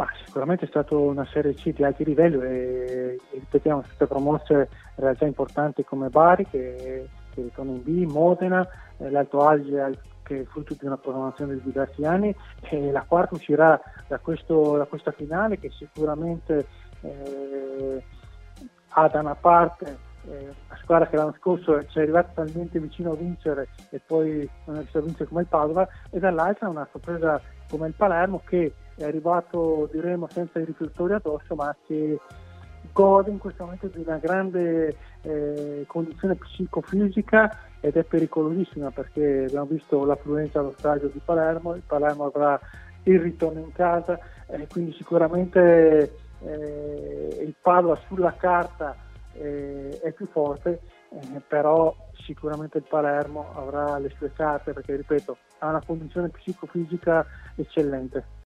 Ma sicuramente è stata una Serie C di alti livelli e, ripetiamo, sono state promosse realtà importanti come Bari che, che ritorna in B, Modena, eh, l'Alto Adige che è frutto di una programmazione di diversi anni e la quarta uscirà da, questo, da questa finale che sicuramente eh, ha da una parte eh, una squadra che l'anno scorso ci è arrivata talmente vicino a vincere e poi non è riuscito a vincere come il Padova e dall'altra una sorpresa come il Palermo che è arrivato diremo senza i riflettori addosso ma che gode in questo momento di una grande eh, condizione psicofisica ed è pericolosissima perché abbiamo visto l'affluenza allo stadio di Palermo, il Palermo avrà il ritorno in casa, eh, quindi sicuramente eh, il Padova sulla carta eh, è più forte, eh, però sicuramente il Palermo avrà le sue carte perché ripeto ha una condizione psicofisica eccellente.